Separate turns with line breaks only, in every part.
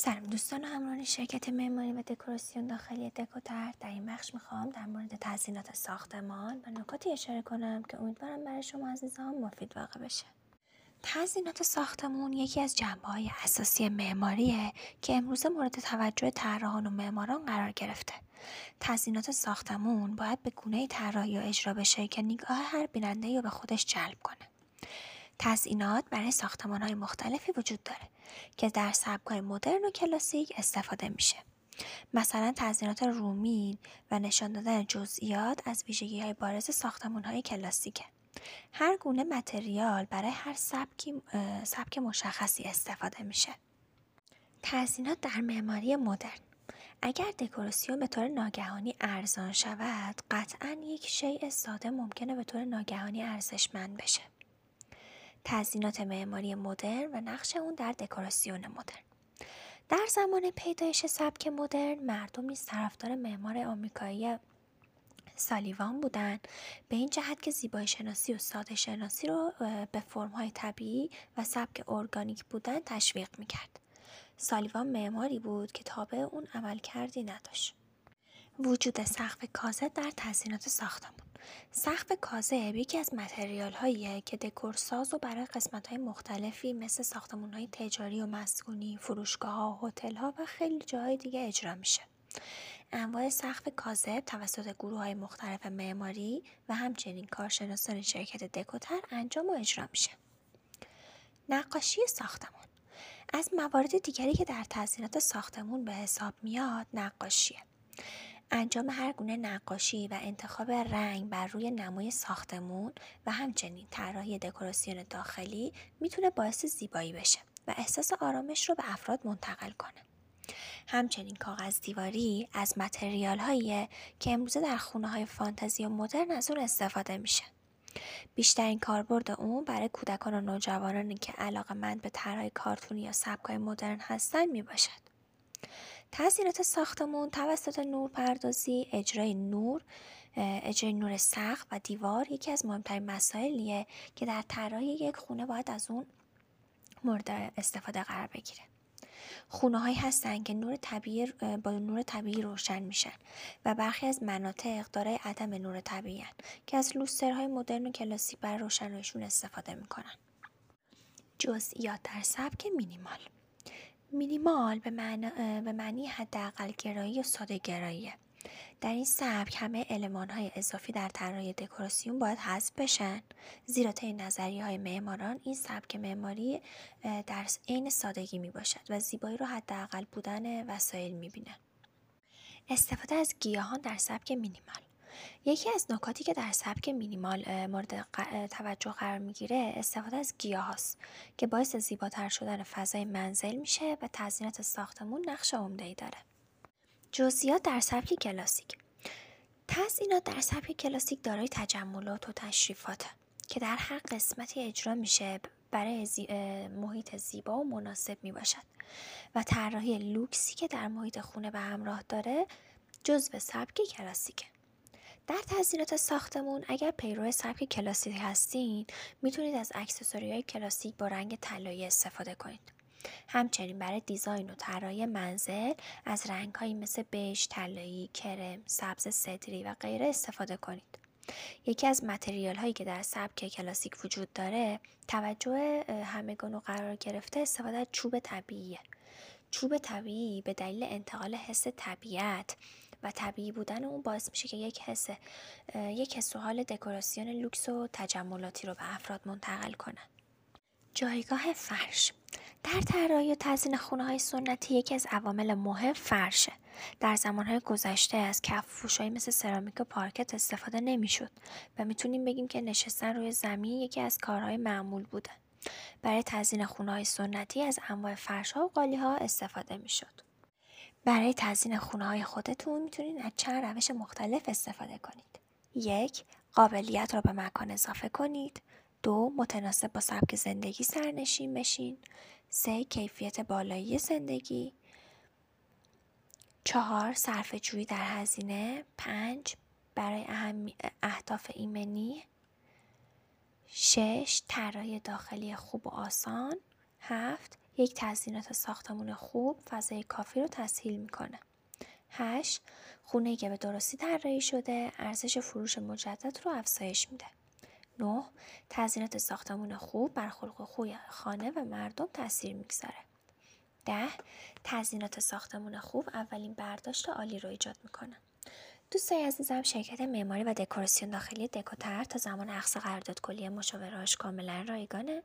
سلام دوستان همراهان شرکت معماری و دکوراسیون داخلی دکوتر در این بخش می‌خوام در مورد تزیینات ساختمان و نکاتی اشاره کنم که امیدوارم برای شما عزیزان مفید واقع بشه. تزیینات ساختمون یکی از جنبه های اساسی معماریه که امروزه مورد توجه طراحان و معماران قرار گرفته. تزیینات ساختمون باید به گونه طراحی و اجرا بشه که نگاه هر بیننده رو به خودش جلب کنه. تزئینات برای های مختلفی وجود داره که در سبک‌های مدرن و کلاسیک استفاده میشه. مثلا تزئینات رومین و نشان دادن جزئیات از های بارز های کلاسیکه. هر گونه متریال برای هر سبکی سبک مشخصی استفاده میشه. تزئینات در معماری مدرن اگر دکوراسیون به طور ناگهانی ارزان شود قطعا یک شیء ساده ممکنه به طور ناگهانی ارزشمند بشه تزیینات معماری مدرن و نقش اون در دکوراسیون مدرن در زمان پیدایش سبک مدرن مردم نیز طرفدار معمار آمریکایی سالیوان بودند به این جهت که زیبایی شناسی و ساده شناسی رو به فرمهای طبیعی و سبک ارگانیک بودن تشویق می‌کرد. سالیوان معماری بود که تابع اون عمل کردی نداشت. وجود سقف کازه در تزیینات ساختمون سقف کاذب یکی از متریال هاییه که دکورساز و برای قسمت های مختلفی مثل ساختمون های تجاری و مسکونی، فروشگاه ها، هتل ها و خیلی جاهای دیگه اجرا میشه. انواع سقف کاذب توسط گروه های مختلف معماری و همچنین کارشناسان شرکت دکوتر انجام و اجرا میشه. نقاشی ساختمون از موارد دیگری که در تزیینات ساختمون به حساب میاد نقاشیه. انجام هر گونه نقاشی و انتخاب رنگ بر روی نمای ساختمون و همچنین طراحی دکوراسیون داخلی می‌تونه باعث زیبایی بشه و احساس آرامش رو به افراد منتقل کنه. همچنین کاغذ دیواری از متریال هاییه که امروزه در خونه های فانتزی و مدرن از اون استفاده میشه. بیشترین کاربرد اون برای کودکان و نوجوانانی که علاقه مند به طرحهای کارتونی یا سبکای مدرن هستن می باشد. تاثیرات ساختمون توسط نورپردازی، اجرای نور، اجرای نور سقف و دیوار یکی از مهمترین مسائلیه که در طراحی یک خونه باید از اون مورد استفاده قرار بگیره. خونه هایی هستن که نور طبیعی با نور طبیعی روشن میشن و برخی از مناطق دارای عدم نور طبیعی هن که از لوسترهای مدرن و کلاسیک برای روشناییشون استفاده می‌کنن. جزئیات در سبک مینیمال مینیمال به, به معنی حداقل گرایی و ساده گراییه. در این سبک همه علمان های اضافی در طراحی دکوراسیون باید حذف بشن زیرا طی نظریه های معماران این سبک معماری در عین سادگی می باشد و زیبایی رو حداقل بودن وسایل می بینه. استفاده از گیاهان در سبک مینیمال یکی از نکاتی که در سبک مینیمال مورد توجه قرار می‌گیره استفاده از گیاه هست که باعث زیباتر شدن فضای منزل میشه و تزیینات ساختمون نقش ای داره. جزئیات در سبک کلاسیک تزیینات در سبک کلاسیک دارای تجملات و تشریفاته که در هر قسمتی اجرا میشه برای محیط زیبا و مناسب می باشد و طراحی لوکسی که در محیط خونه به همراه داره جزو سبک کلاسیکه. در تزیینات ساختمون اگر پیرو سبک کلاسیک هستین می‌تونید از اکسسوری های کلاسیک با رنگ طلایی استفاده کنید. همچنین برای دیزاین و طراحی منزل از رنگهایی مثل بیج، طلایی، کرم، سبز صدری و غیره استفاده کنید. یکی از متریال هایی که در سبک کلاسیک وجود داره توجه همگان و قرار گرفته استفاده از چوب طبیعیه. چوب طبیعی به دلیل انتقال حس طبیعت و طبیعی بودن اون باعث میشه که یک حس یک حس و حال دکوراسیون لوکس و تجملاتی رو به افراد منتقل کنن. جایگاه فرش. در طراحی و تزیین خونه های سنتی یکی از عوامل مهم فرشه. در زمانهای گذشته از کف مثل سرامیک و پارکت استفاده نمی‌شد و می‌تونیم بگیم که نشستن روی زمین یکی از کارهای معمول بوده. برای تزیین خونه های سنتی از انواع فرش ها و قالی ها استفاده می‌شد. برای تزیین خونه های خودتون می‌تونید از چند روش مختلف استفاده کنید. یک، قابلیت را به مکان اضافه کنید. دو، متناسب با سبک زندگی سرنشین بشین. سه، کیفیت بالایی زندگی. چهار، صرف جویی در هزینه. پنج، برای اهم... اهداف ایمنی. شش، طراحی داخلی خوب و آسان. هفت، یک تزیینات ساختمون خوب فضای کافی رو تسهیل می‌کنه. 8. خونه که به درستی طراحی شده ارزش فروش مجدد رو افزایش میده. 9. تزیینات ساختمون خوب بر خلق خوی خانه و مردم تاثیر می‌گذاره. 10. تزیینات ساختمون خوب اولین برداشت عالی رو ایجاد می‌کنه. دوستای عزیزم شرکت معماری و دکوراسیون داخلی دکوتر تا زمان اقصا قرارداد کلی مشاورهاش کاملا رایگانه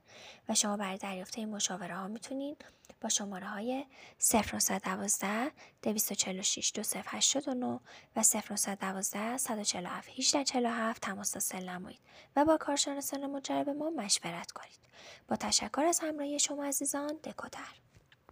و شما برای دریافت این مشاوره ها می‌تونین با شماره های 0912 246 2089 و 0912 147 1847 تماس سل نمایید و با کارشناسان مجرب ما مشورت کنید. با تشکر از همراهی شما عزیزان دکوتر